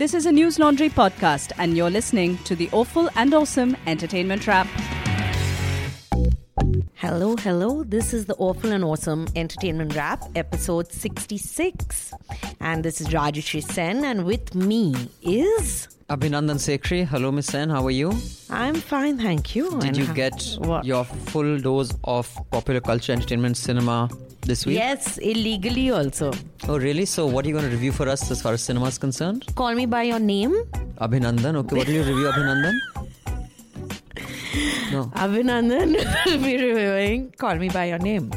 This is a News Laundry podcast, and you're listening to the Awful and Awesome Entertainment Wrap. Hello, hello. This is the Awful and Awesome Entertainment Wrap, episode 66. And this is Rajyasree Sen, and with me is. Abhinandan Sekhri. Hello, Miss Sen. How are you? I'm fine, thank you. Did And you get What? your full dose of popular culture, entertainment, cinema this week? Yes, illegally also. Oh, really? So, what are you going to review for us as far as cinema is concerned? Call me by your name. Abhinandan. Okay, what will you review, Abhinandan? No. Abhinandan will be reviewing Call Me By Your Name.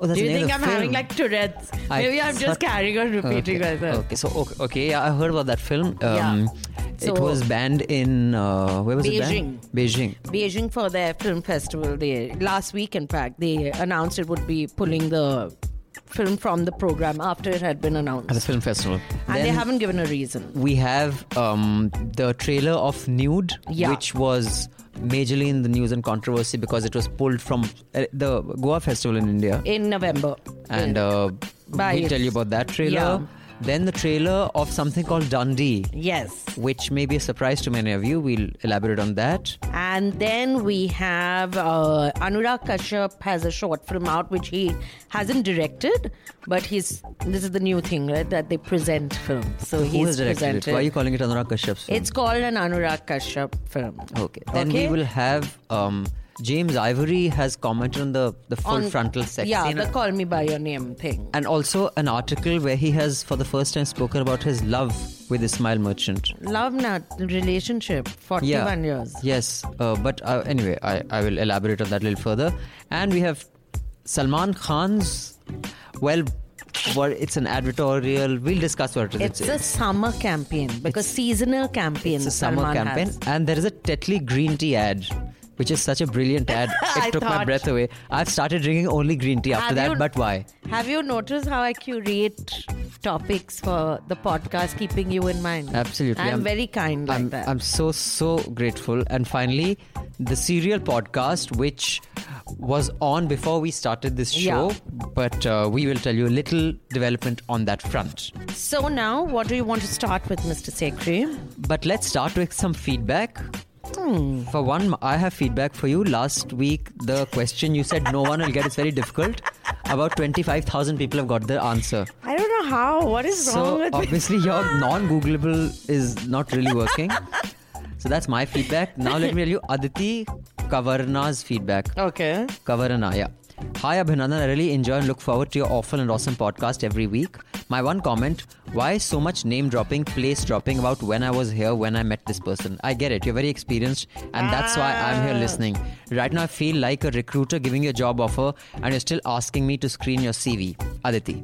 Oh, that's Do you think I'm the having like Tourette's? I Maybe I'm just carrying on repeating okay. myself. Okay, so okay, okay, yeah, I heard about that film. Um, Yeah. It was banned in uh, where was it banned? Beijing. Beijing for their film festival. They last week, in fact, they announced it would be pulling the film from the program after it had been announced, At the film festival. and they haven't given a reason. we have um, the trailer of Nude, Yeah. which was majorly in the news and controversy because it was pulled from uh, the Goa festival in India. In November, And uh, we'll tell you about that trailer. Yeah. Then the trailer of something called Dundee, yes, which may be a surprise to many of you. We'll elaborate on that. and then we have uh, Anurag Kashyap has a short film out which he hasn't directed, but he's this is the new thing right that they present film. So Who he's has directed presented. it? Why are you calling it Anurag Kashyap's film? It's called an Anurag Kashyap film. Okay. Then Okay. we will have um, James Ivory has commented on the, the full On- frontal sex Yeah, scene. the Call Me By Your Name thing. and also an article where he has for the first time spoken about his love with Ismail Merchant. Love not relationship, 41 years. Yes. Uh, but uh, anyway, I, I will elaborate on that a little further. And we have Salman Khan's, well, what it's an advertorial. We'll discuss what it is. It's a summer campaign because seasonal campaigns. it's a summer Salman campaign. has. And there is a Tetley green tea ad. Which is such a brilliant ad. It took my thought- breath away. I've started drinking only green tea after Have that, you- but why? Have you noticed how I curate topics for the podcast, keeping you in mind? Absolutely. I'm, I'm- very kind like I'm, that. I'm so so grateful. And finally, the serial podcast, which was on before we started this show, but uh, we will tell you a little development on that front. so now, what do you want to start with, Mr. Sekhri? But let's start with some feedback. Hmm. For one, I have feedback for you. Last week, the question you said no one will get is very difficult. About 25,000 people have got the answer. I don't know how. What is wrong So with me? obviously your non-Googleable is not really working. So that's my feedback. Now let me tell you Aditi Kavarna's feedback. Okay. Kavarna, yeah. Hi Abhinandan, I really enjoy and look forward to your awful and awesome podcast every week. My one comment, why so much name dropping, place dropping about when I was here, when I met this person? I get it, you're very experienced and that's why I'm here listening. Right now I feel like a recruiter giving you a job offer and you're still asking me to screen your CV. Aditi.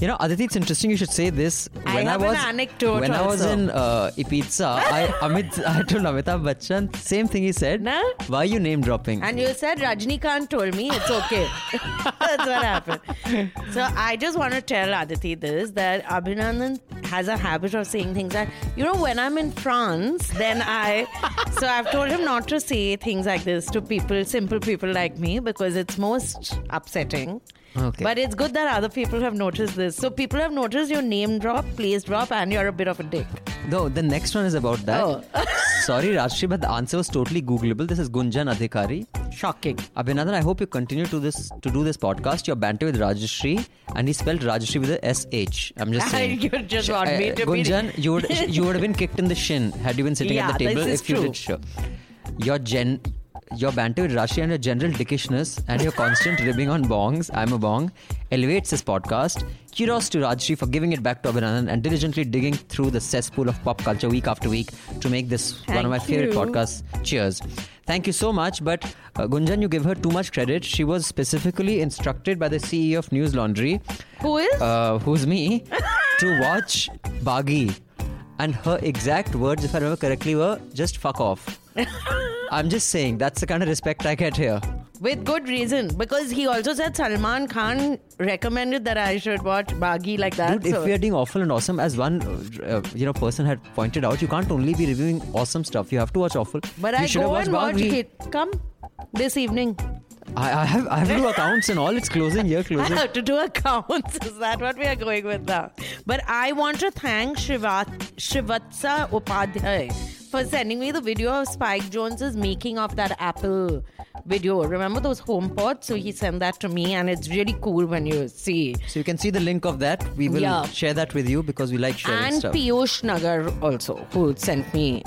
You know, Aditi, it's interesting you should say this. I When have I was anecdote when I was in uh, Ibiza, I Amit I told Amitabh Bachchan same thing he said. No? Why are you name dropping? And you said Rajnikant told me it's okay. That's what happened. So I just want to tell Aditi this that Abhinandan has a habit of saying things that, you know, when I'm in France, then I. So I've told him not to say things like this to people, simple people like me, because it's most upsetting. Okay. But it's good that other people have noticed this. So people have noticed your name drop, place drop, and you're a bit of a dick. No, the next one is about that. Oh. Sorry, Rajyasree, but the answer was totally Googleable. This is Gunjan Adhikari. Shocking. Abhinandan, I hope you continue to this to do this podcast. You're banter with Rajashri, and he spelled Rajashri with a SH. I'm just saying. You just want me Uh, to be- Gunjan, you would you would have been kicked in the shin had you been sitting Yeah, at the table if you true. did show. Your gen your banter with Rashi and your general dickishness and your constant ribbing on bongs, I'm a bong, elevates this podcast. Kudos to Rajyasree for giving it back to Abhinandan and diligently digging through the cesspool of pop culture week after week to make this one of my Thank favorite podcasts. Cheers. Thank you so much. But uh, Gunjan, you give her too much credit. She was specifically instructed by the CEO of News Laundry, Who is? uh, who's me, to watch Baaghi. And her exact words, if I remember correctly, were just fuck off. I'm just saying, that's the kind of respect I get here. With good reason, because he also said Salman Khan recommended that I should watch Baaghi like that. Dude, so- if we are doing awful and awesome, as one uh, you know person had pointed out, you can't only be reviewing awesome stuff. You have to watch awful. but you I should have watched and watch Baaghi. it. Come this evening. I, I have I have to do accounts and all. It's closing here, I have to do accounts. Is that what we are going with now? But I want to thank Shivat, Shivatsa Upadhyay for sending me the video of Spike Jonze's making of that Apple video. Remember those HomePods? So he sent that to me, and it's really cool when you see. So you can see the link of that. We will Yeah. share that with you because we like sharing And stuff. Piyush Nagar also, who sent me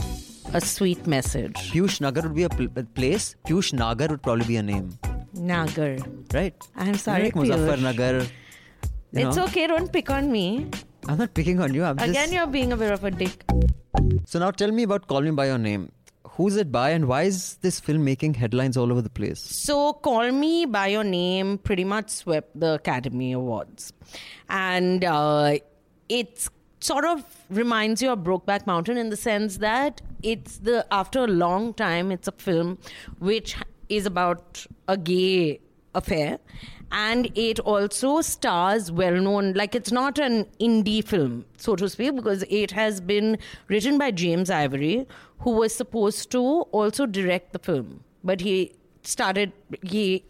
a sweet message. Piyush Nagar would be a, pl- place. Piyush Nagar would probably be a name, Nagar. right? I'm sorry, Like Muzaffar Nagar. It's know. okay, don't pick on me. I'm not picking on you. I'm Again, just. you're being a bit of a dick. So now tell me about Call Me by Your Name. Who's it by, and why is this film making headlines all over the place? So, Call Me by Your Name pretty much swept the Academy Awards. And uh, it sort of reminds you of Brokeback Mountain in the sense that it's the, after a long time, it's a film which is about a gay affair. And it also stars well known, like it's not an indie film, so to speak, because it has been written by James Ivory, who was supposed to also direct the film. But he started, he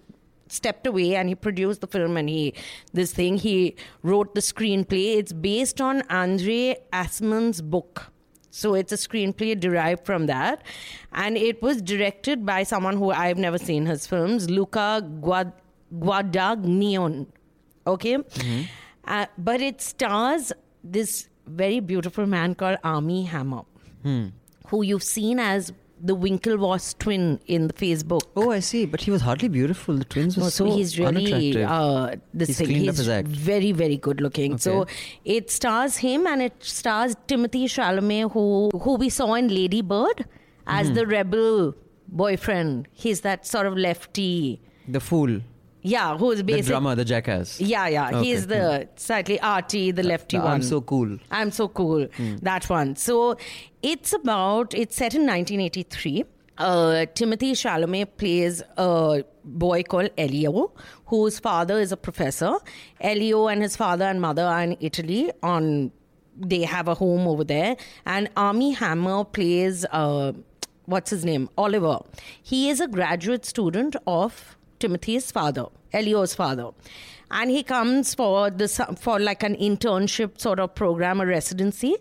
stepped away and he produced the film and he this thing he wrote the screenplay. It's based on André Aciman's book. So it's a screenplay derived from that. And it was directed by someone who i've never seen his films luca Guad- guadagnino. Okay? Uh, but it stars this very beautiful man called Armie Hammer who you've seen as the winklevoss twin in the facebook Oh, I see. But he was hardly beautiful. The twins were no, so, so he's really uh, this He's thing. he's his act. very very good looking. So it stars him and it stars Timothée Chalamet, who who we saw in Lady Bird as Mm-hmm. the rebel boyfriend. He's that sort of lefty. the fool, Yeah, who's basically the drummer, the jackass. yeah, yeah. Okay, He's the slightly arty, the lefty The one. I'm so cool. I'm so cool. That one. So it's about, it's set in 1983. Uh, Timothée Chalamet plays a boy called Elio, whose father is a professor. Elio and his father and mother are in Italy on, they have a home over there. And Armie Hammer plays, uh, what's his name? Oliver. He is a graduate student of Timothée's father, Elio's father. And he comes for this for like an internship sort of program, a residency.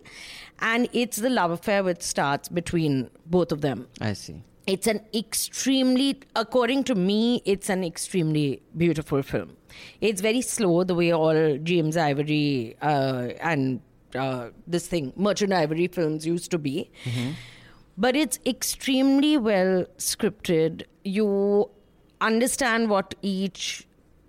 And it's the love affair which starts between both of them. I see. It's an extremely, according to me, it's an extremely beautiful film. It's very slow, the way all James Ivory uh, and uh, this thing, Merchant Ivory films used to be. But it's extremely well scripted. You understand what each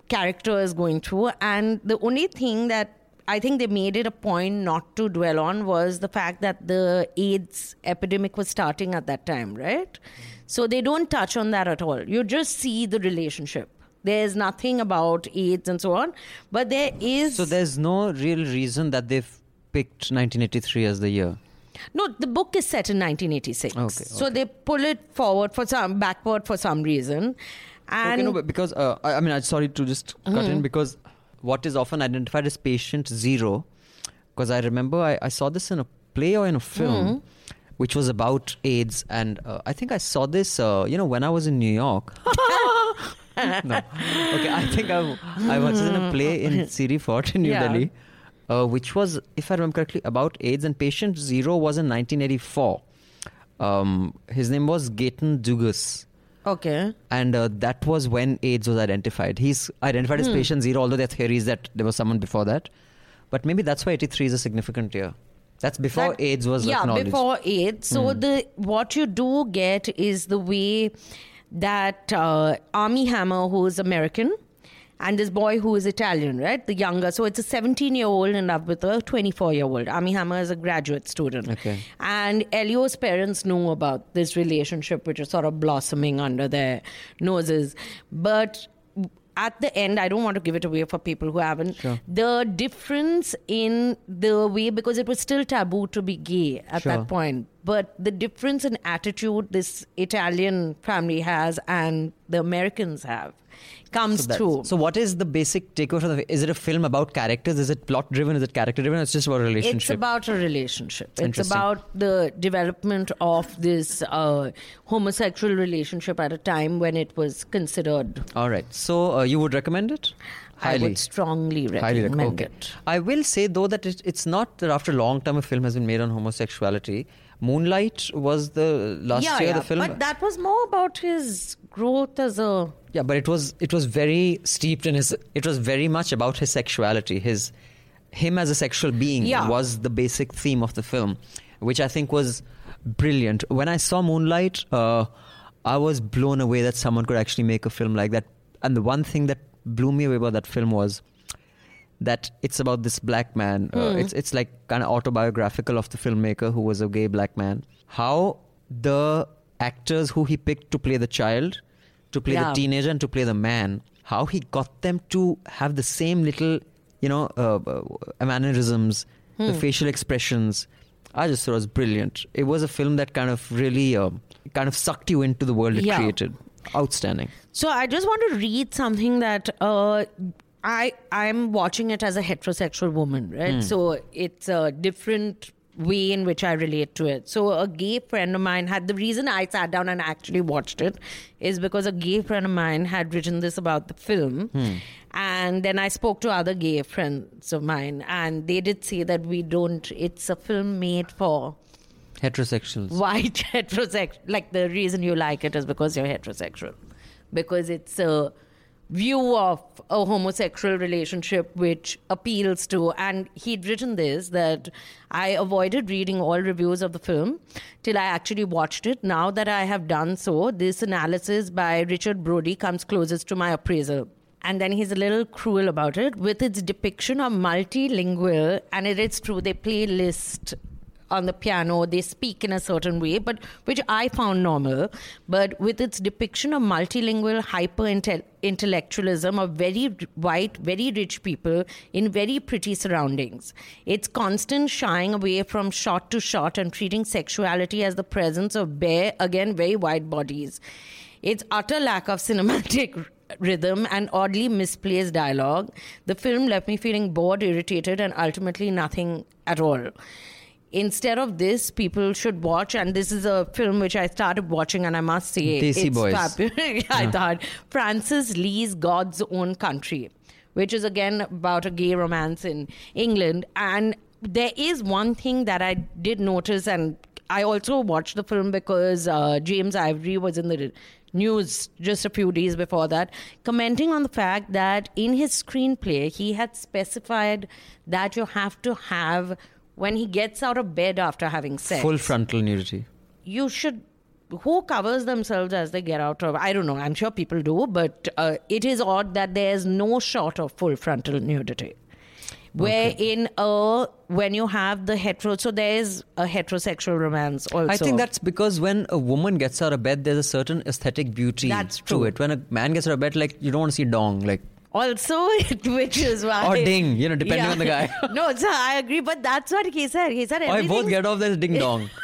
character is going through. And the only thing that I think they made it a point not to dwell on was the fact that the AIDS epidemic was starting at that time, right? So they don't touch on that at all. You just see the relationship. There's nothing about AIDS and so on, but there is. So there's no real reason that they've picked 1983 as the year. No, the book is set in 1986. Okay, So they pull it forward for some, backward for some reason. And okay, no, but because uh, I, I mean, I'm sorry to just cut in because what is often identified as patient zero, because I remember I, I saw this in a play or in a film, which was about AIDS, and uh, I think I saw this, uh, you know, when I was in New York. no, okay, I think I, I was in a play in Siri Fort in New Yeah. Delhi, uh, which was, if I remember correctly, about AIDS, and patient zero was in 1984. Um, his name was Gaëtan Dugas okay. and uh, that was when AIDS was identified. He's identified Hmm. as patient zero, although there are theories that there was someone before that. But maybe that's why 83 is a significant year. That's before That- AIDS was yeah acknowledged. before AIDS. So the what you do get is the way that uh, Armie Hammer, who is American, and this boy who is Italian, right? The younger. So it's a 17 year old in love with a 24 year old. Armie Hammer is a graduate student. Okay. And Elio's parents know about this relationship, which is sort of blossoming under their noses. But at the end, I don't want to give it away for people who haven't. Sure. The difference in the way, because it was still taboo to be gay at Sure. that point, but the difference in attitude this Italian family has and the Americans have comes That's- through. So, what is the basic takeaway from the? Is it a film about characters? Is it plot driven? Is it character driven? It's just about a relationship. It's about a relationship. It's about the development of this uh, homosexual relationship at a time when it was considered. All right. So, uh, you would recommend it? I would strongly Highly recommend recommend. it. I will say though that it, it's not that after a long time a film has been made on homosexuality. Moonlight was the last yeah, year yeah. the film. But that was more about his growth as a. yeah, but it was it was very steeped in his. It was very much about his sexuality. His him as a sexual being Yeah. was the basic theme of the film, which I think was brilliant. When I saw Moonlight, uh, I was blown away that someone could actually make a film like that. And the one thing that blew me away about that film was that it's about this black man. Uh, Hmm. it's it's like kind of autobiographical of the filmmaker who was a gay black man. How the actors who he picked to play the child, to play Yeah. the teenager, and to play the man, how he got them to have the same little, you know, uh, uh, mannerisms, Hmm. the facial expressions. I just thought it was brilliant. It was a film that kind of really, uh, kind of sucked you into the world it Yeah. created. Outstanding. So I just want to read something that uh, I I'm watching it as a heterosexual woman, right? So it's a different way in which I relate to it. So a gay friend of mine had the reason I sat down and actually watched it is because a gay friend of mine had written this about the film. And then I spoke to other gay friends of mine and they did say that we don't it's a film made for Heterosexuals. white heterosexual like the reason you like it is because you're heterosexual. Because it's a view of a homosexual relationship which appeals to and he'd written this that i avoided reading all reviews of the film till i actually watched it. Now that i have done so this analysis by richard brody comes closest to my appraisal. And then he's a little cruel about it. With its depiction of multilingual and it is true they play Liszt on the piano they speak in a certain way but which i found normal. But with its depiction of multilingual hyper intellectualism of very white very rich people in very pretty surroundings its constant shying away from shot to shot and treating sexuality as the presence of bare again very white bodies its utter lack of cinematic rhythm and oddly misplaced dialogue the film left me feeling bored irritated and ultimately nothing at all instead of this, people should watch, and this is a film which I started watching, and I must say, Desi it's Boys. fabulous. I thought Francis Lee's God's Own Country, which is again about a gay romance in England, and there is one thing that I did notice, and I also watched the film because uh, James Ivory was in the news just a few days before that, commenting on the fact that in his screenplay, he had specified that you have to have, when he gets out of bed after having sex, Full frontal nudity. you should. Who covers themselves as they get out of? I don't know. I'm sure people do, but uh, it is odd that there's no shot of full frontal nudity. Where in a when you have the hetero, so there's a heterosexual romance also. I think that's because when a woman gets out of bed, there's a certain aesthetic beauty That's to true. it. When a man gets out of bed, like you don't want to see dong, like also it which is why Or ding, you know, depending on the guy. no so i agree but that's what he said he said I both get off there's ding dong.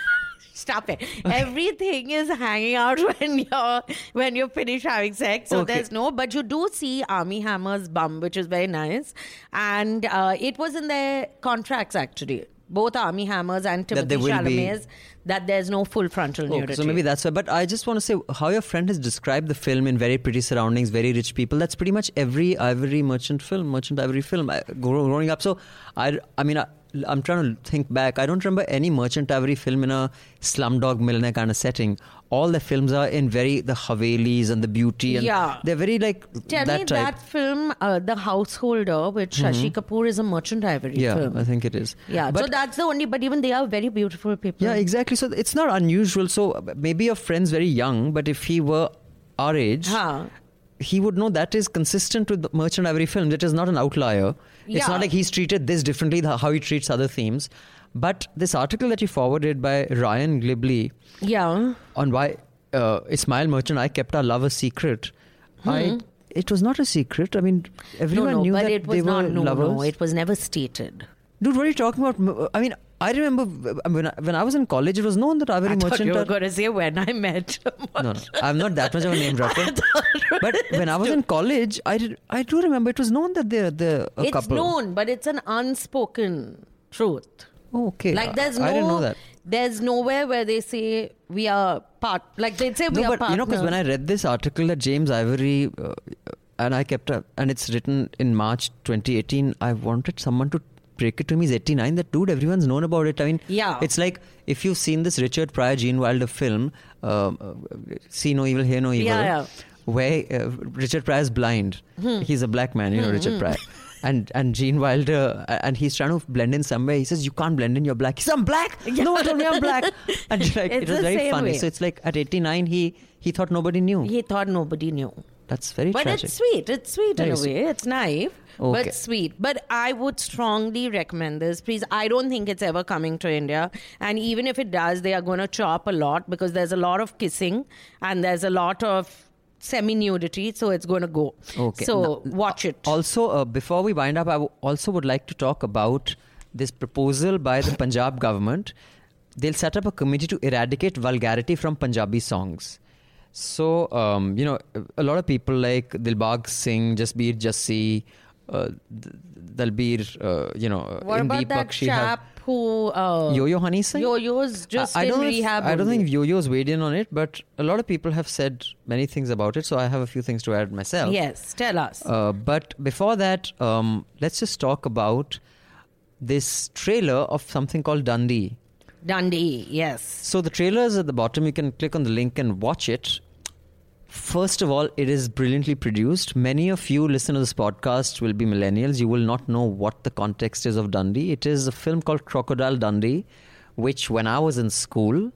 stop it everything is hanging out when you're when you finish having sex so Okay. there's no but you do see Armie Hammer's bum which is very nice and uh, it was in their contracts actually both Armie Hammer's and Timothée Chalamet's that there's no full frontal Oh, nudity so maybe that's why. But I just want to say how your friend has described the film in very pretty surroundings, very rich people. That's pretty much every Ivory merchant film, merchant Ivory film. Uh, growing up, so I, I mean, I, I'm trying to think back. I don't remember any merchant Ivory film in a slumdog millionaire kind of setting. All the films are in very the Havelis and the beauty, and Yeah. they're very like Tell that me type. that film, uh, The Householder, with Shashi Kapoor, is a merchant ivory yeah, film. I think it is. Yeah, but so that's the only. But even they are very beautiful people. Yeah, exactly. So it's not unusual. So uh, maybe your friend's very young, but if he were our age, Huh. he would know that is consistent with the Merchant Ivory films. It is not an outlier. It's not like he's treated this differently than how he treats other themes. But this article that you forwarded by Ryan Gilbey Yeah. on why uh, Ismail Merchant I kept our love a secret. I it was not a secret. I mean, everyone Hmm. no, no, knew but that it was they not. were No, lovers. no, it was never stated. Dude, what are you talking about? I mean, I remember when I, when I was in college, it was known that Ivory I Merchant. you were are- going to say when I met. no, no, I'm not that much of a name dropper. but when I was in college, I did, I do remember it was known that they're they're a it's couple. It's known, but it's an unspoken truth. Okay. Like there's no, I didn't know that. There's nowhere where they say we are part. Like they say we No, are but you know, because when I read this article that James Ivory, uh, and I kept up, and it's written in March 2018, I wanted someone to break it to me. He's 89. That dude, everyone's known about it. I mean, Yeah. it's like if you've seen this Richard Pryor, Gene Wilder film, uh, uh, See No Evil, Hear No Evil, Yeah, yeah. where uh, Richard Pryor is blind. He's a black man, you know, Richard Pryor. And and Gene Wilder, uh, and he's trying to blend in somewhere. He says, "You can't blend in. You're black." He says, "I'm black. No one told me I'm black." And like, it was very funny. way. So it's like at 89, he he thought nobody knew. he thought nobody knew. That's very tragic. But tragic. it's sweet. It's sweet Very in a way. It's naive, Okay. but sweet. But I would strongly recommend this. Please, I don't think it's ever coming to India. And even if it does, they are going to chop a lot because there's a lot of kissing and there's a lot of semi nudity. So it's going to go. Okay. So Now- watch it. Also, uh, before we wind up, I w- also would like to talk about this proposal by the Punjab government. They'll set up a committee to eradicate vulgarity from Punjabi songs. So, um, you know, a lot of people like Dilbag Singh, Jasbir Jassi, uh, Dalbir, uh, you know, what Indeep about that Bakshi have- chap who. Uh, Yo-Yo Honey Singh? Yo-Yo's just I, I in don't know if- I don't think Yo-Yo's weighed in on it, but a lot of people have said many things about it. So I have a few things to add myself. Yes, tell us. Uh, but before that, um, let's just talk about this trailer of something called Dundee. Dundee, yes. So the trailer is at the bottom. You can click on the link and watch it. First of all, it is brilliantly produced. Many of you listen to this podcast will be millennials. You will not know what the context is of Dundee. It is a film called Crocodile Dundee, which when I was in school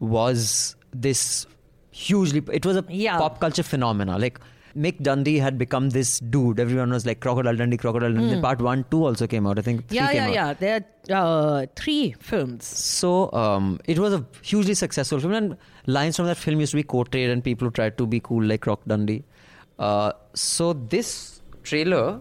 was this hugely. It was a Yeah. pop culture phenomena. Like Mick Dundee had become this dude. Everyone was like Crocodile Dundee, Crocodile Dundee. Part one, two also came out. I think three. Yeah, came yeah, out. yeah. There are uh, three films. So um, it was a hugely successful film, and lines from that film used to be quoted, and people tried to be cool like Croc Dundee. Uh, so this trailer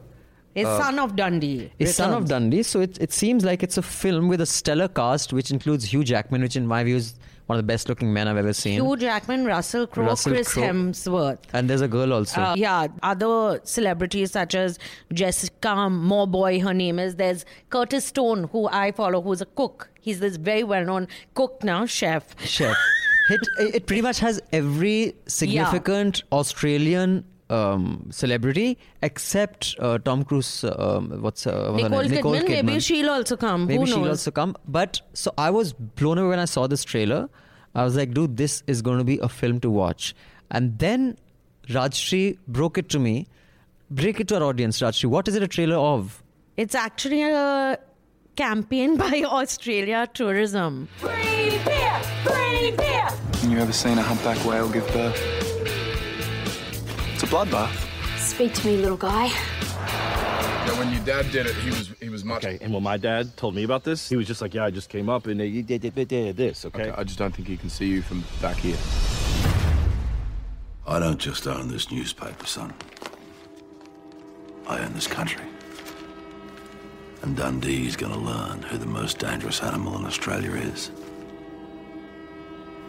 Is Uh, Son of Dundee. is Son of. Dundee, so it it seems like it's a film with a stellar cast, which includes Hugh Jackman, which in my view is one of the best looking men I've ever seen. Hugh Jackman, Russell Crowe, Russell Chris Crowe. Hemsworth. and there's a girl also. Uh, yeah, other celebrities such as Jessica Mauboy, her name is. There's Curtis Stone, who I follow, who's a cook. He's this very well known cook now, chef. chef. It, it pretty much has every significant Australian um, celebrity except uh, Tom Cruise. Um, what's, uh, what's her Nicole. Kidman, maybe she'll also come. Maybe Who she'll also come. But so I was blown away when I saw this trailer. I was like, dude, this is going to be a film to watch. And then Rajyasree broke it to me. Break it to our audience, Rajyasree. What is it a trailer of? It's actually a campaign by Australia Tourism. Breathe beer! Breathe beer! You ever seen a humpback whale give birth? It's a bloodbath. Speak to me, little guy. Yeah, when your dad did it, he was he was much. Okay, and when my dad told me about this, he was just like, "Yeah, I just came up and they did, did, did, did this." Okay. Okay, I just don't think he can see you from back here. I don't just own this newspaper, son. I own this country. And Dundee's gonna learn who the most dangerous animal in Australia is.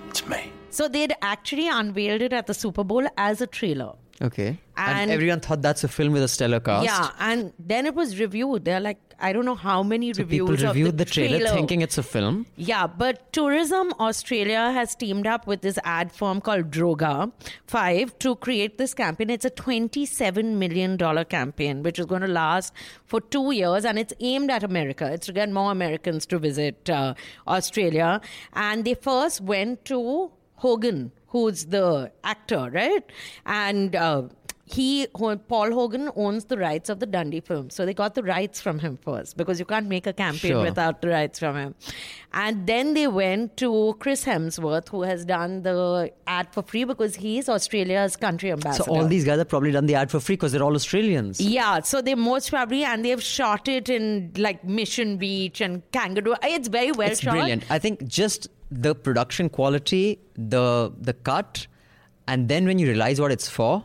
It's me. So they'd actually unveiled it at the Super Bowl as a trailer. Okay. And, And- everyone thought that's a film with a stellar cast. Yeah, and then it was reviewed. They're like, I don't know how many So reviews people reviewed the, the trailer, thinking it's a film. Yeah, but Tourism Australia has teamed up with this ad firm called Droga 5 to create this campaign. It's a $27 million campaign, which is going to last for two years, and it's aimed at America. It's to get more Americans to visit uh, Australia. And they first went to Hogan, who's the actor, right? And uh, he, Paul Hogan, owns the rights of the Dundee film. So they got the rights from him first because you can't make a campaign Sure. without the rights from him. And then they went to Chris Hemsworth, who has done the ad for free because he's Australia's country ambassador. So all these guys have probably done the ad for free because they're all Australians. Yeah, so they most probably, and they've shot it in like Mission Beach and Kangaroo. It's very well it's shot. brilliant. I think just the production quality, the the cut, and then when you realize what it's for,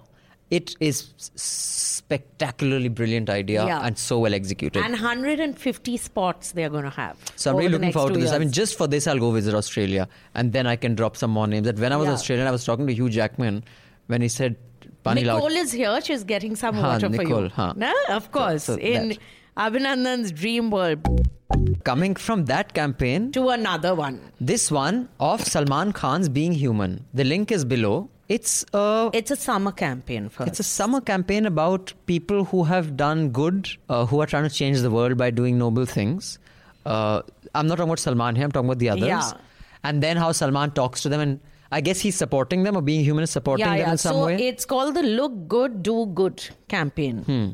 it is spectacularly brilliant idea Yeah. and so well executed. And 150 spots they're going to have. so I'm really looking forward to this. I mean, just for this, I'll go visit Australia, and then I can drop some more names. That when I was Yeah. Australian, I was talking to Hugh Jackman when he said, "Pani Lau." Nicole is here. She's getting some Huh, water for Nicole, you. huh. No, of course. so in that- Abhinandan's dream world Coming from that campaign, to another one. this one of Salman Khan's Being Human. The link is below. It's a It's a summer campaign first. It's a summer campaign about people who have done good, uh, who are trying to change the world by doing noble things. Uh, I'm not talking about Salman here, I'm talking about the others. Yeah. And then how Salman talks to them, and I guess he's supporting them, or being human is supporting yeah, them yeah. in some so way. it's called the Look Good, Do Good campaign. Hmm.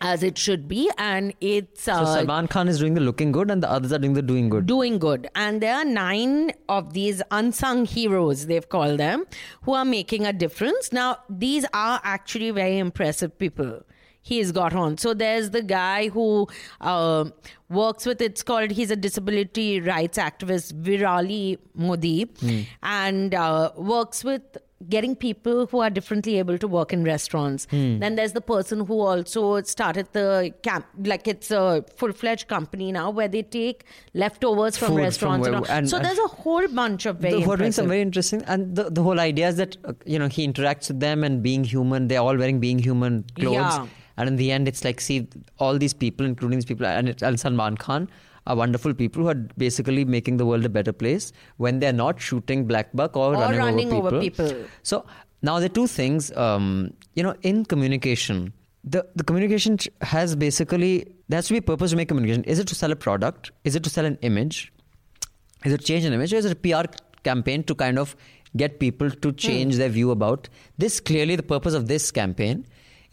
As it should be. And it's. Uh, so Salman Khan is doing the looking good, and the others are doing the doing good. doing good. And there are nine of these unsung heroes, they've called them, who are making a difference. Now, these are actually very impressive people. He's got on. So there's the guy who uh, works with it's called he's a disability rights activist Virali Modi and uh, works with getting people who are differently able to work in restaurants. Then there's the person who also started the camp, like it's a full fledged company now where they take leftovers from Food restaurants. and where- and- so and- there's a whole bunch of very the, doing some impressive- very interesting, and the, the whole idea is that uh, you know he interacts with them and being human. They're all wearing being human clothes, Yeah. and in the end, it's like see all these people, including these people, and, it, and Salman Khan are wonderful people who are basically making the world a better place when they're not shooting black buck or, Or running, running over, over people. people. So now there are two things. Um, you know, in communication, the the communication has basically there has to be a purpose to make communication. Is it to sell a product? Is it to sell an image? Is it change an image or is it a PR campaign to kind of get people to change their view about this? Clearly, the purpose of this campaign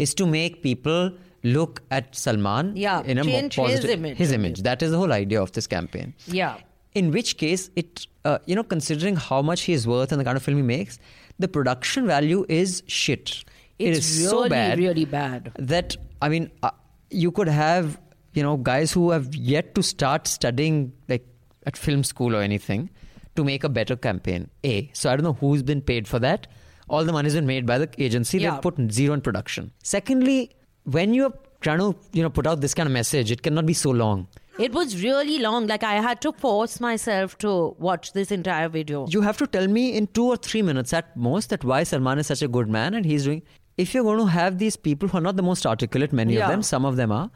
is to make people look at Salman Yeah, in a more change his positive image. His image. That is the whole idea of this campaign. Yeah. In which case, it uh, you know, considering how much he is worth and the kind of film he makes, the production value is shit. it It's really, so bad, really bad. that I mean, uh, you could have you know guys who have yet to start studying like at film school or anything to make a better campaign. A. So I don't know who's been paid for that. All the money's been made by the agency. Yeah. They've put zero in production. Secondly, when you're trying to you know put out this kind of message, it cannot be so long. It was really long. Like I had to force myself to watch this entire video. You have to tell me in two or three minutes at most that why Salman is such a good man and he's doing. If you're going to have these people who are not the most articulate, many Yeah. of them, some of them are,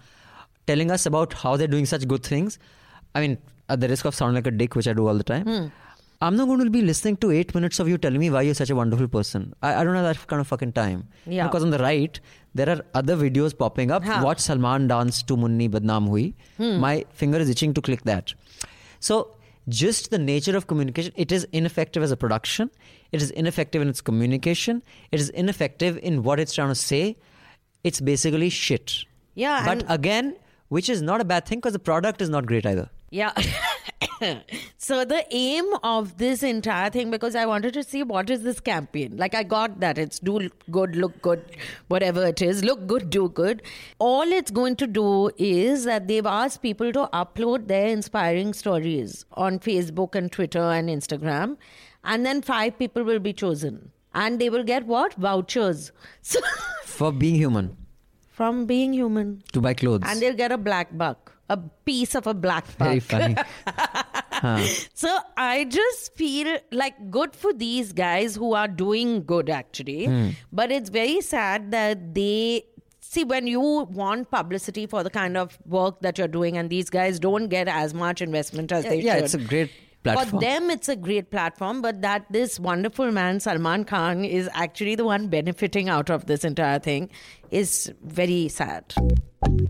telling us about how they're doing such good things. I mean, at the risk of sounding like a dick, which I do all the time, Hmm. I'm not going to be listening to eight minutes of you telling me why you're such a wonderful person. I, I don't have that kind of fucking time. Yeah. Because on the right, there are other videos popping up. Huh. Watch Salman dance to Munni Badnaam Hui. Hmm. My finger is itching to click that. So, just the nature of communication, it is ineffective as a production. It is ineffective in its communication. It is ineffective in what it's trying to say. It's basically shit. Yeah, But again, which is not a bad thing because the product is not great either. Yeah. so the aim of this entire thing, because I wanted to see what is this campaign. Like I got that it's do good, look good, whatever it is, look good, do good. All it's going to do is that they've asked people to upload their inspiring stories on Facebook and Twitter and Instagram, and then five people will be chosen, and they will get what vouchers. So For being human, from being human, to buy clothes. and they'll get a black buck, a piece of a black buck. Very funny. So I just feel like good for these guys who are doing good actually. Hmm. But it's very sad that they see when you want publicity for the kind of work that you're doing and these guys don't get as much investment as they yeah, should. it's a great Platform. For them, it's a great platform, but that this wonderful man, Salman Khan, is actually the one benefiting out of this entire thing is very sad.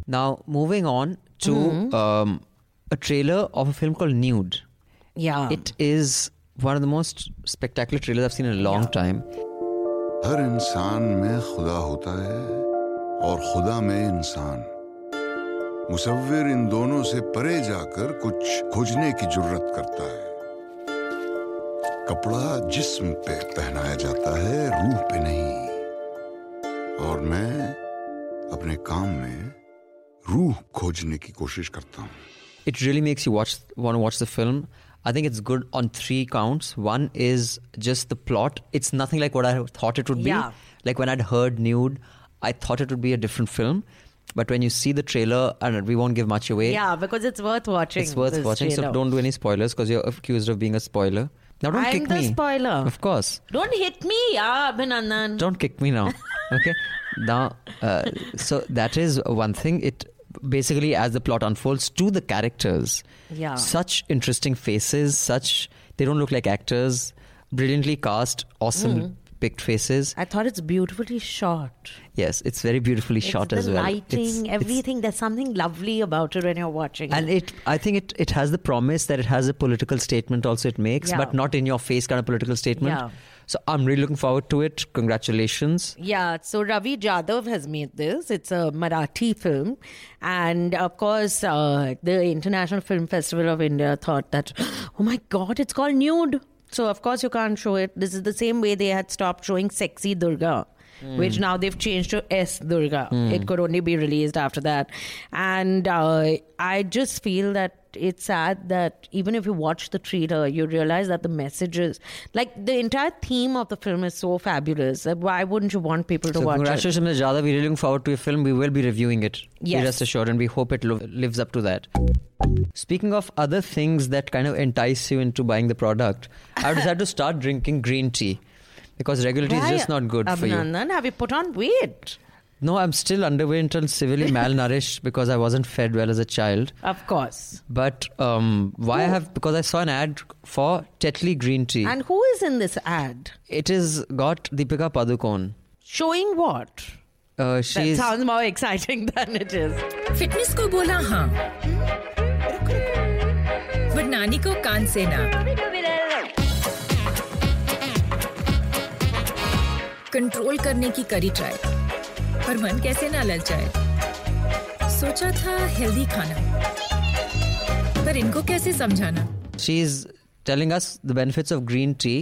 Now, moving on to Mm-hmm. um, a trailer of a film called Nude. Yeah. It is one of the most spectacular trailers I've seen in a long yeah. time. हर इंसान में खुदा होता है और खुदा में इंसान मुसव्विर इन दोनों से परे जाकर कुछ खोजने की जुर्रत करता है कपड़ा जिस्म पे पहनाया जाता है रूह पे नहीं और मैं अपने काम में रूह खोजने की कोशिश करता हूँ It really makes you watch want to watch the film. I think it's good on three counts. One is just the plot. It's nothing like what I thought it would be. Yeah. Like when I'd heard Nude, I thought it would be a different film. But when you see the trailer, and we won't give much away. Yeah, because it's worth watching. It's worth this watching. So trailer. don't do any spoilers because you're accused of being a spoiler. Now don't I'm kick the me. spoiler. Of course. Don't hit me, yeah, Abhinandan. Don't kick me now. Okay. now, uh, so that is one thing. It basically, as the plot unfolds, to the characters, Yeah. such interesting faces. Such they don't look like actors. Brilliantly cast, awesome Hmm. picked faces. I thought it's beautifully shot. Yes, it's very beautifully It's shot as well. lighting, It's- it's- everything. There's something lovely about it when you're watching and it. it i think it, it has the promise that it has a political statement also it makes Yeah. but not in your face kind of political statement Yeah. So i'm really looking forward to it congratulations Yeah, so Ravi Jadhav has made this. It's a Marathi film. And of course, uh, the International Film Festival of India thought that, oh my God, it's called Nude. So, of course, you can't show it. This is the same way they had stopped showing Sexy Durga. Which now they've changed to S Durga. It could only be released after that. And uh, I just feel that it's sad that even if you watch the trailer, you realize that the messages, like the entire theme of the film is so fabulous. Why wouldn't you want people to so watch it? congratulations. We're really looking forward to your film we will be reviewing it Yes. Be rest assured and we hope it lo- lives up to that speaking of other things that kind of entice you into buying the product i decided to start drinking green tea because regular tea is just not good for you Abhinandan, have you put on weight? no i'm still underweight and severely malnourished because i wasn't fed well as a child Of course. But um, why I have because I saw an ad for Tetley green tea. And who is in this ad? it is got Deepika Padukone. Showing what? Uh, That she's sounds more exciting than it is. Fitness को बोला हाँ but नानी को कान से ना control करने की करी ट्राई पर मन कैसे ना ललचाए सोचा था हेल्दी खाना पर इनको कैसे समझाना she is telling us the benefits of green tea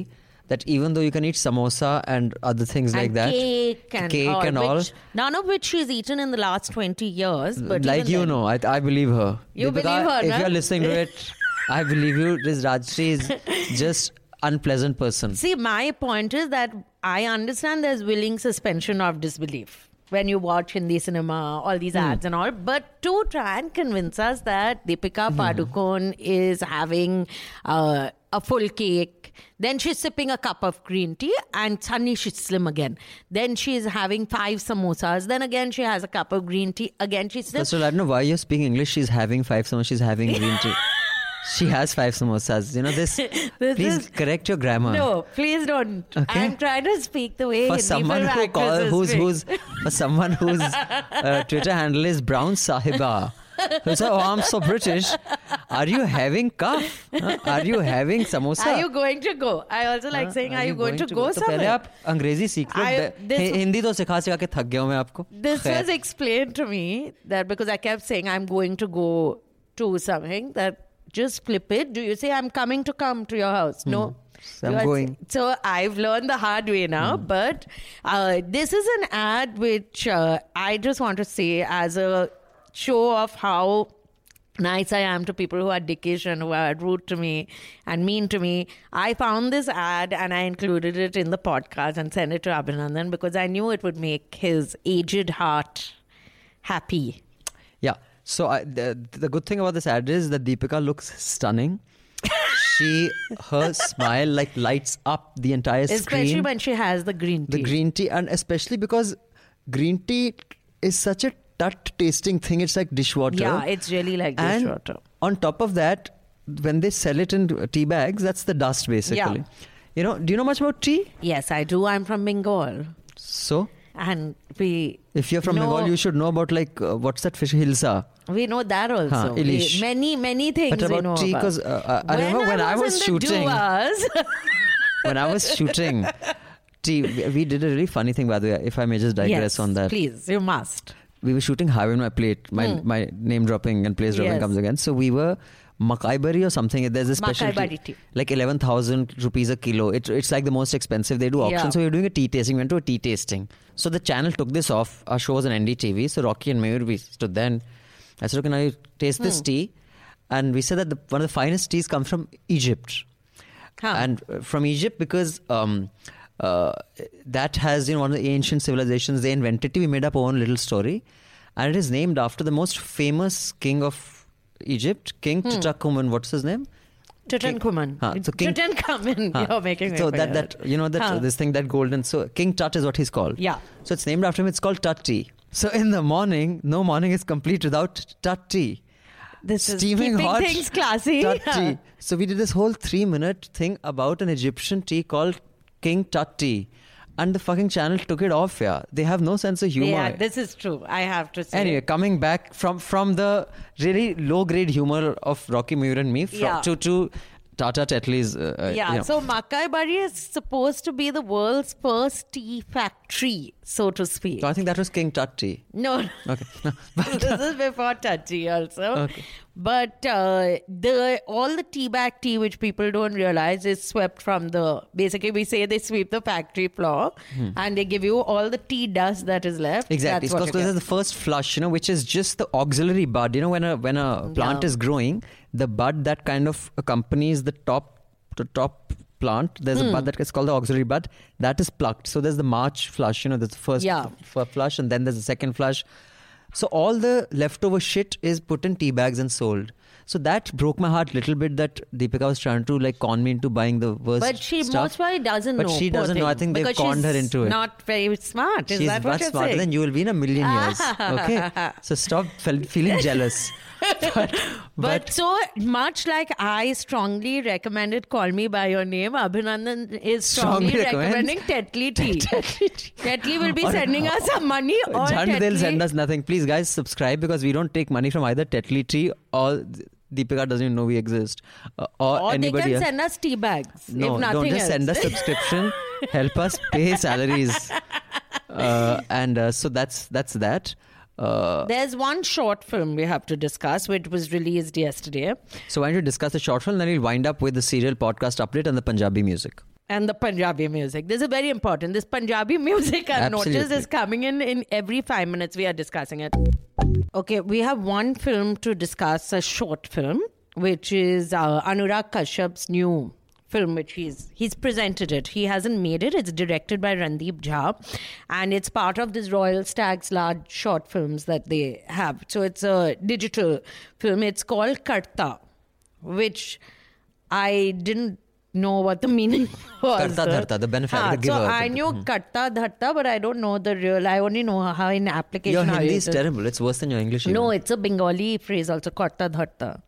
that even though you can eat samosa and other things and like that, cake and cake all, and all none of which she's eaten in the last twenty years. But like you then, know, I, I believe her. You Deepika, believe her. If no? you're listening to it, I believe you. This Rajyasree is just unpleasant person. See, my point is that I understand there's willing suspension of disbelief when you watch Hindi cinema, all these ads and all. But to try and convince us that Deepika Padukone is having uh, a full cake, then she's sipping a cup of green tea, and suddenly she's slim again. Then she's having five samosas. Then again she has a cup of green tea. Again she's slim. First all, I don't know why you're speaking English. She's having five samosas. She's having green tea. She has five samosas. You know this. This please is- correct your grammar. No, please don't. Okay. I'm trying to speak the way For Hindi someone film who call, actresses who's speak. who's for someone whose uh, Twitter handle is Brown Sahiba. Who said, "Oh, I'm so British." Are you having cuff? Huh? Are you having samosa? Are you going to go? I also like Huh? saying, are, you going, to, go, तो पहले somewhere? आप अंग्रेजी सीख लो I- bay- this- हि- हिंदी तो सिखा सिखा के थक गया हूँ मैं आपको This खैर। was explained to me that because I kept saying I'm going to go to something, that just flip it. Do you say I'm coming to come to your house? No. So I'm going. so I've learned the hard way now. But uh, this is an ad which uh, I just want to say as a show of how nice I am to people who are dickish and who are rude to me and mean to me. I found this ad and I included it in the podcast and sent it to Abhinandan because I knew it would make his aged heart happy. So I, the, the good thing about this ad is that Deepika looks stunning. she her smile like lights up the entire Especially screen. when she has the green tea. the green tea, and especially because green tea is such a tut tasting thing. It's like dishwater. Yeah, it's really like and dishwater. on top of that, when they sell it in tea bags, that's the dust basically. Yeah. You know, do you know much about tea? Yes, I do. I'm from Bengal. So, And we if you're from know, Bengal, you should know about like uh, what's that fish hilsa. We know that also. Huh, We- many, many things But about know tea, about. 'cause, uh, I- I remember when I was in the shooting- when I was shooting tea, we, did a really funny thing by the way. If I may just digress yes, on that. please, you must. we were shooting Highway on my plate. My my name dropping and place dropping Hmm. Yes. comes again. So we were Makaibari or something. There's a special tea. like eleven thousand rupees a kilo. It, it's like the most expensive. They do auction. Yeah. So we are doing a tea tasting. We went to a tea tasting. So the channel took this off. Our show was on NDTV. So Rocky and Mayur we stood there. And I said, "Okay, now you taste Hmm. this tea." and we said that the, one of the finest teas comes from Egypt, Huh. and uh, from Egypt because um, uh, that has you know one of the ancient civilizations they invented tea. We made up our own little story, and it is named after the most famous king of Egypt, King hmm. Tutankhamun. What's his name? Tutankhamun. Huh, so King- Tutankhamun. Huh. You're making so that that you know that Huh. this thing that golden so King Tut is what he's called. Yeah. So it's named after him. It's called Tut tea. So in the morning, no morning is complete without Tut tea. This Steaming keeping hot things classy. Tut tea. So we did this whole three minute thing about an Egyptian tea called King Tut tea, and the fucking channel took it off. Yeah, they have no sense of humor. Yeah, this is true. I have to say. Anyway, coming back from from the really low grade humor of Rocky Mayur and me from, Yeah. to to Tata Tetley's. Uh, uh, Yeah, you know. so Makai Bari is supposed to be the world's first tea factory, so to speak. So I think that was King Tut tea. No, Okay. No. this is before Touchy also. Okay. But uh, the all the tea bag tea, which people don't realize, is swept from the. Basically, we say they sweep the factory floor, and they give you all the tea dust that is left. Hmm. Exactly. That's Because this is the first flush, you know, which is just the auxiliary bud. You know, when a when a plant Yeah. is growing, the bud that kind of accompanies the top the top plant. There's Hmm. a bud that is called the auxiliary bud that is plucked. So there's the March flush. You know, there's the first Yeah. f- flush, and then there's the second flush. So all the leftover shit is put in tea bags and sold. So that broke my heart a little bit that Deepika was trying to like con me into buying the worst But she stuff. most probably doesn't But know. she doesn't know. I think they've because conned her into it. Not very smart. Is She's that what much smarter saying? than you will be in a million years. okay, so stop feeling jealous. but, But, so much like I strongly recommended Call Me By Your Name, Abhinandan is strongly, Strongly recommending Tetley tea. Tetley will be Or- sending us some money or they'll send us nothing. Please, guys, subscribe because we don't take money from either Tetley Tree or Deepika doesn't even know we exist uh, or, Or they can else. send us tea bags. no, if nothing don't just else. send us subscription. Help us pay salaries. Uh, and uh, so that's that's that. Uh, There's one short film we have to discuss, which was released yesterday, so why don't you discuss the short film? Then we'll wind up with the serial podcast update and the Punjabi music. and the Punjabi music. This is very important. This Punjabi music, I've noticed, is coming in in every five minutes. We are discussing it. Okay, we have one film to discuss, a short film, which is uh, Anurag Kashyap's new film, which he's he's presented it. He hasn't made it. It's directed by Randeep Jha, and it's part of this Royal Stag's large short films that they have. So it's a digital film. It's called Karta, which I didn't know what the meaning was. Karta Dharta, the benefactor, ah, the So. I knew hmm. Karta Dharta, but I don't know the real. I only know how in application. Your Hindi is terrible. It's worse than your English. No, even. it's a Bengali phrase also, Karta Dharta.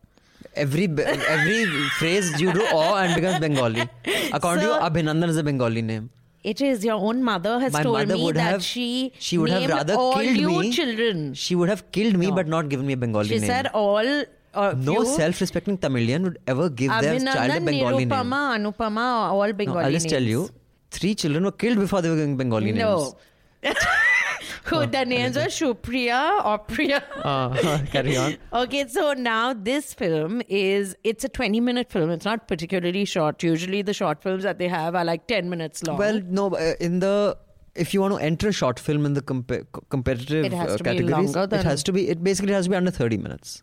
Every every phrase you do or and becomes Bengali. According So- to you, Abhinandan is a Bengali name. It is your own mother has My told mother me would that have she she would have rather killed me. children. She would have killed me, but not given me a Bengali She name. said all. Uh, no self-respecting Tamilian would ever give their child a Abhinandan, Bengali name. Nirupama, Anupama, all Bengali No, I'll just tell you, three children were killed before they were given Bengali names. No. Who the names are Shupriya or Priya. Uh, carry on. Okay, so now this film is it's a 20 minute film. It's not particularly short. Usually the short films that they have are like 10 minutes long. Well, no, uh, in the if you want to enter a short film in the compa- competitive It has uh, to be categories, longer than- it has to be. It basically has to be under thirty minutes.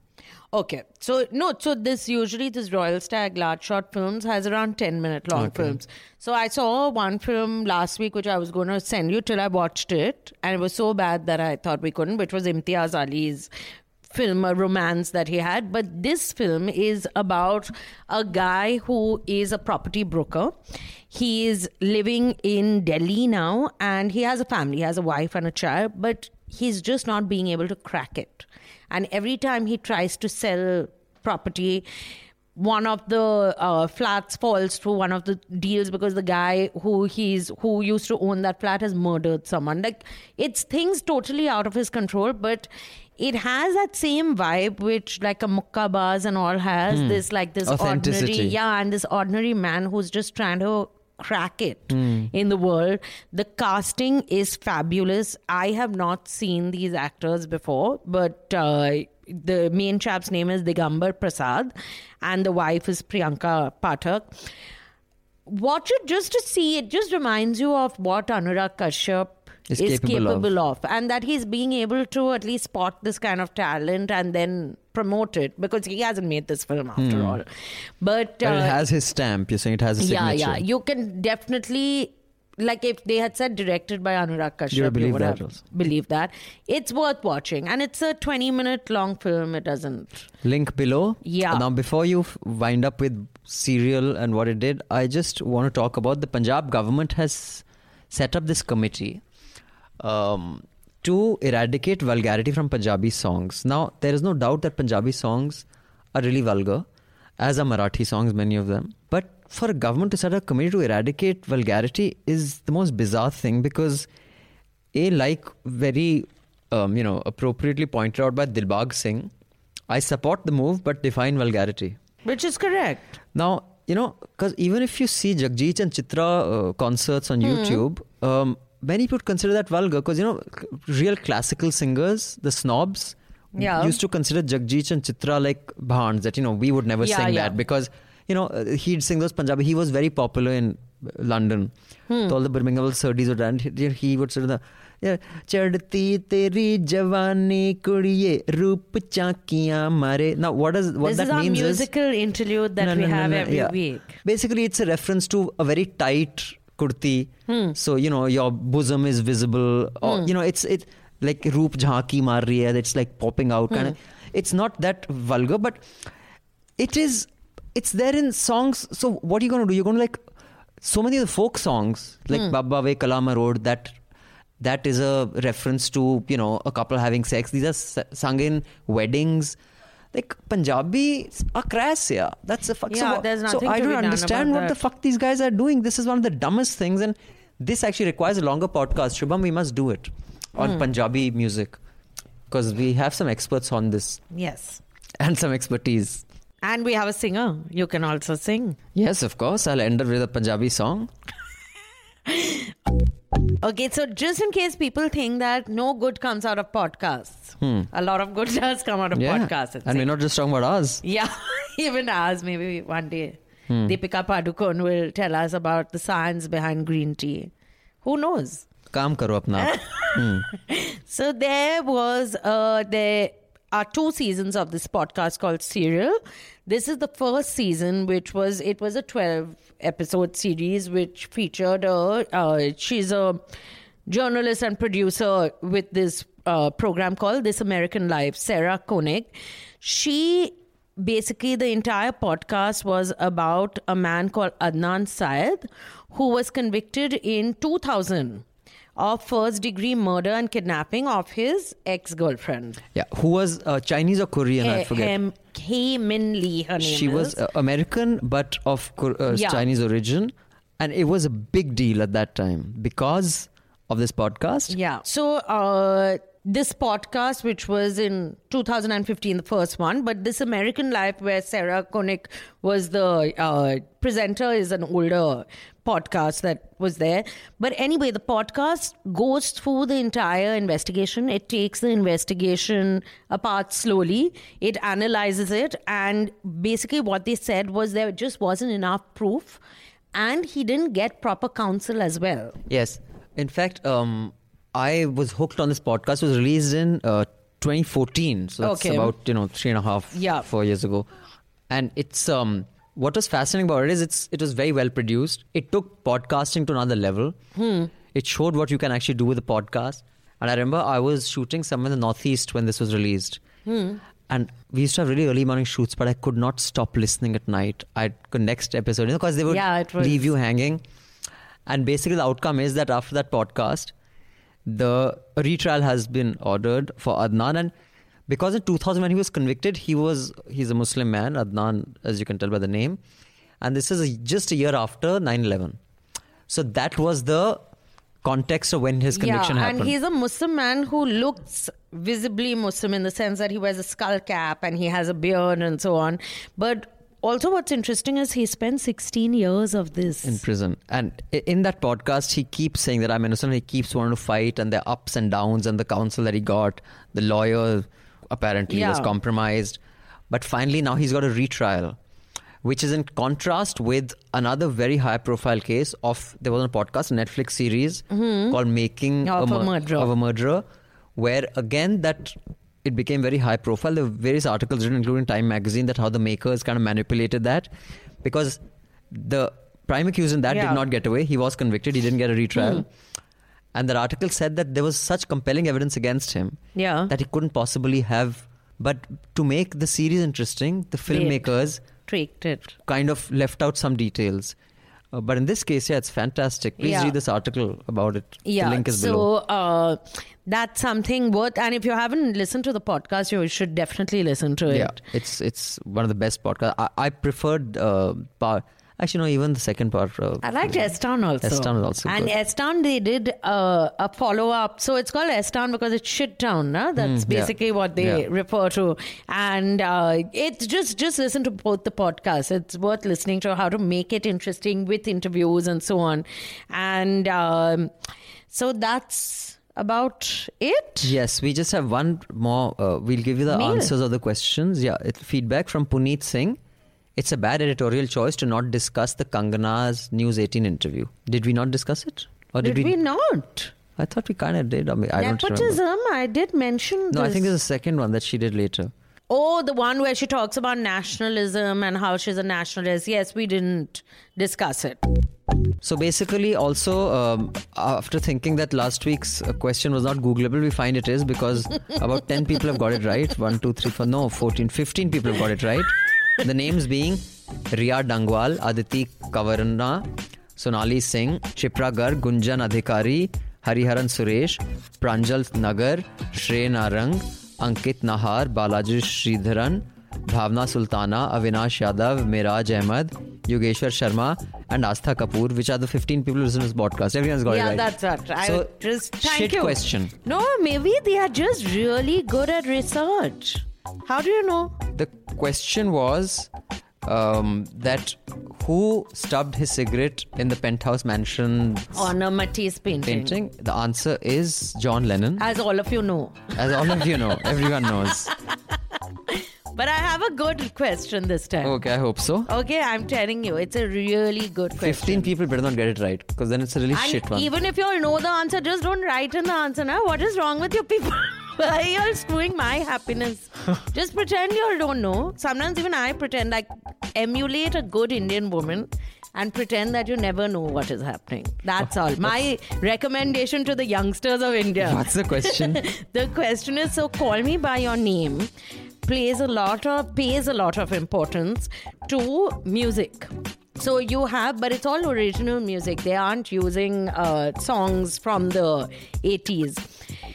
Okay, so no, so this usually this Royal Stag large short films has around ten minute long Okay. films. So I saw one film last week which I was going to send you till I watched it, and it was so bad that I thought we couldn't, which was Imtiaz Ali's film, a romance that he had. But this film is about a guy who is a property broker. He is living in Delhi now, and he has a family. He has a wife and a child, but he's just not being able to crack it. And every time he tries to sell property, one of the uh, flats falls through one of the deals because the guy who he's who used to own that flat has murdered someone. Like it's things totally out of his control, but it has that same vibe which like a Mukkabaaz and all has. This like this ordinary, yeah, and this ordinary man who's just trying to crack it in the world. The casting is fabulous. I have not seen these actors before, but uh, the main chap's name is Digambar Prasad, and the wife is Priyanka Pathak. Watch it just to see. It just reminds you of what Anurag Kashyap Is is capable of. capable of. and that he's being able to at least spot this kind of talent and then promote it because he hasn't made this film after all. But, But uh, it has his stamp. You're saying it has a signature. yeah, yeah you can definitely. Like if they had said directed by Anurag Kashyap, You would believe would that have also. believed that. It's worth watching, and it's a twenty-minute long film. It doesn't. Link below. Yeah. Now, before you wind up with serial and what it did, I just want to talk about the Punjab government has set up this committee um, to eradicate vulgarity from Punjabi songs. Now, there is no doubt that Punjabi songs are really vulgar, as are Marathi songs, many of them. But for a government to set up a committee to eradicate vulgarity is the most bizarre thing because a like very um, you know appropriately pointed out by Dilbag Singh, I support the move but define vulgarity. Which is correct. Now you know because even if you see Jagjit and Chitra uh, concerts on YouTube, um, many people consider that vulgar because you know real classical singers the snobs yeah. used to consider Jagjit and Chitra like bhands that you know we would never yeah, sing yeah. that because you know he'd sing those Punjabi he was very popular in London hmm. all the Birmingham Surdies would and he, he would sort of the ਚੜਤੀ ਤੇਰੀ ਜਵਾਨੀ ਕੁੜੀਏ ਰੂਪ ਚਾਕੀਆਂ now what does what this that is our musical interlude that we have every week basically it's a reference to a very tight kurti. Hmm. So you know your bosom is visible, or you know it's it like roop jhanki mar rahi. It's like popping out kind of. Hmm. It's not that vulgar, but it is. It's there in songs. So what are you going to do? You're going to like so many of the folk songs like Hmm. Baba Ve Kalama Road that. That is a reference to you know a couple having sex. These are sung in weddings. Like Punjabi are crass, yeah. That's a fuck. so, Yeah, what- there's so I don't understand what the fuck these guys are doing. This is one of the dumbest things, and this actually requires a longer podcast. Shubham, we must do it on Hmm. Punjabi music because we have some experts on this Yes. and some expertise. And we have a singer. You can also sing. Yes, of course. I'll end it with a Punjabi song. Okay, so just in case people think that no good comes out of podcasts, a lot of good does come out of Hmm. yeah, podcasts. it and we're seems. not just talking about ours. Yeah, even ours. Maybe one day, Hmm. Deepika Padukone will tell us about the science behind green tea. Who knows? काम करो अपना. So there was uh, there are two seasons of this podcast called Serial. This is the first season, which was it was a twelve episode series which featured a uh, she's a journalist and producer with this uh, program called This American Life, Sarah Koenig. She basically the entire podcast was about a man called Adnan Syed who was convicted in 2000 of first degree murder and kidnapping of his ex girlfriend. Yeah, who was uh, Chinese or Korean? I forget. Hem, Hae Min Lee, her name she is. was uh, American but of uh, Yeah. Chinese origin, and it was a big deal at that time because of this podcast. Yeah. So uh, this podcast, which was in 2015, the first one, but this American Life, where Sarah Koenig was the uh, presenter, is an older podcast that was there. But anyway, the podcast goes through the entire investigation. It takes the investigation apart slowly. It analyzes it, and basically, what they said was there just wasn't enough proof. And he didn't get proper counsel as well. Yes. In fact, um, I was hooked on this podcast. It was released in uh, 2014, so that's Okay. about you know three and a half, Yeah. four years ago. And it's um, what was fascinating about it is it's it was very well produced. It took podcasting to another level. Hmm. It showed what you can actually do with a podcast. And I remember I was shooting somewhere in the Northeast when this was released. Hmm. And we used to have really early morning shoots, but I could not stop listening at night. I could next episode, you know, because they would Yeah, leave you hanging. And basically, the outcome is that after that podcast, the retrial has been ordered for Adnan. And because in 2000, when he was convicted, he was he's a Muslim man, Adnan, as you can tell by the name. And this is a, just a year after 9 11. So that was the context of when his conviction yeah, happened. and he's a Muslim man who looks visibly Muslim in the sense that he wears a skull cap and he has a beard and so on. But also, what's interesting is he spent 16 years of this. in prison. And in that podcast, he keeps saying that I'm innocent. He keeps wanting to fight, and the ups and downs, and the counsel that he got. The lawyer apparently was compromised, but finally now he's got a retrial. which is in contrast with another very high profile case of there was a podcast, a Netflix series called Making Mm-hmm. Of a Mur- Murderer. of a Murderer, where again that it became very high profile. There were various articles written, including Time magazine, that how the makers kind of manipulated that because the prime accused in that Yeah. did not get away. He was convicted. He didn't get a retrial. Hmm. And that article said that there was such compelling evidence against him Yeah. that he couldn't possibly have. But to make the series interesting, the filmmakers Tweaked it. kind of left out some details. Uh, but in this case, yeah, it's fantastic. Please Yeah. read this article about it. Yeah. The link is so below. uh, that's something worth. And if you haven't listened to the podcast, you should definitely listen to it. Yeah, it's it's one of the best podcasts. I, I preferred uh. Actually, no, even the second part. Uh, I liked S Town also. S Town is also And good. S Town, they did uh, a follow up. So it's called S Town because it's shit town. No? That's Mm, yeah. basically what they Yeah. refer to. And uh, it's just just listen to both the podcasts. It's worth listening to how to make it interesting with interviews and so on. And um, so that's about it. Yes, we just have one more. Uh, we'll give you the Mail. answers of the questions. Yeah, it, feedback from Puneet Singh. It's a bad editorial choice to not discuss the Kangana's News 18 interview. Did we not discuss it? Or Did we not? I thought we kind of did. I, mean, I don't. Nepotism, I did mention No, I think there's a second one that she did later. Oh, the one where she talks about nationalism and how she's a nationalist. Yes, we didn't discuss it. So basically, also um, after thinking that last week's uh, question was not Googleable, we find it is because about 10 people have got it right. 1, 2, 3, 4, no, 14, 15 people have got it right. The names being Riya Dangwal, Aditi Kavarana, Sonali Singh, Chipra Garg, Gunjan Adhikari, Hariharan Suresh, Pranjal Nagar, Shrey Narang, Ankit Nahar, Balaji Sridharan, Bhavna Sultana, Avinash Yadav, Miraj Ahmed, Yogeshwar Sharma, and Astha Kapoor, which are the 15 people who listen to this podcast. Everyone's got yeah, it right. Yeah, that's right. I So, just thank shit you. question. No, maybe they are just really good at research. How do you know? The question was um, that who stubbed his cigarette in the penthouse mansion On a Matisse painting. painting? The answer is John Lennon. As all of you know. As all of you know, everyone knows. But I have a good question this time. Okay, I hope so. Okay, I'm telling you, it's a really good question. 15 people better not get it right because then it's a really And shit one. even if you all know the answer, just don't write in the answer now. What is wrong with you people? Why are you all screwing my happiness? just pretend you all don't know. Sometimes even I pretend like emulate a good Indian woman and pretend that you never know what is happening. That's all. My recommendation to the youngsters of India. What's the question? the question is so call me by your name plays a lot of pays a lot of importance to music so you have but it's all original music they aren't using uh, songs from the 80s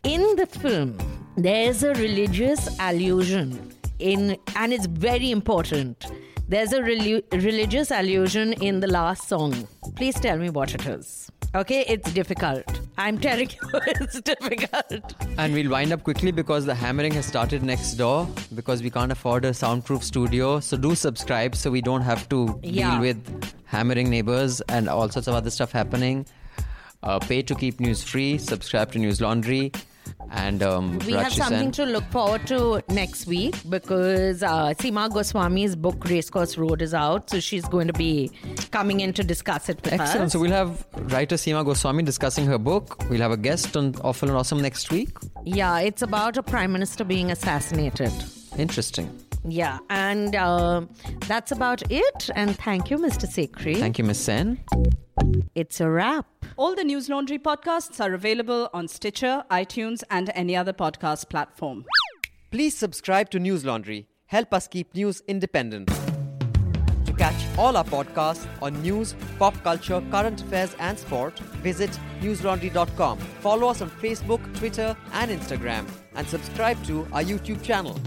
in the film there's a religious allusion in and it's very important there's a relu- religious allusion in the last song please tell me what it is okay it's difficult i'm telling you it's difficult And we'll wind up quickly because the hammering has started next door because we can't afford a soundproof studio. So do subscribe so we don't have to Yeah. deal with hammering neighbors and all sorts of other stuff happening. Uh, pay to keep news free. Subscribe to News Laundry. And um, We have something Sen- to look forward to next week because uh, Seema Goswami's book Racecourse Road is out, so she's going to be coming in to discuss it with Excellent. us. So we'll have writer Seema Goswami discussing her book. We'll have a guest on Awful and Awesome next week. yeah, it's about a prime minister being assassinated. Interesting. Yeah, and uh, that's about it. And thank you, Mr. Sekhri. Thank you, Miss Sen. It's a wrap. All the News Laundry podcasts are available on Stitcher, iTunes, and any other podcast platform. Please subscribe to News Laundry. Help us keep news independent. To catch all our podcasts on news, pop culture, current affairs, and sport, visit newslaundry.com. Follow us on Facebook, Twitter, and Instagram, and subscribe to our YouTube channel.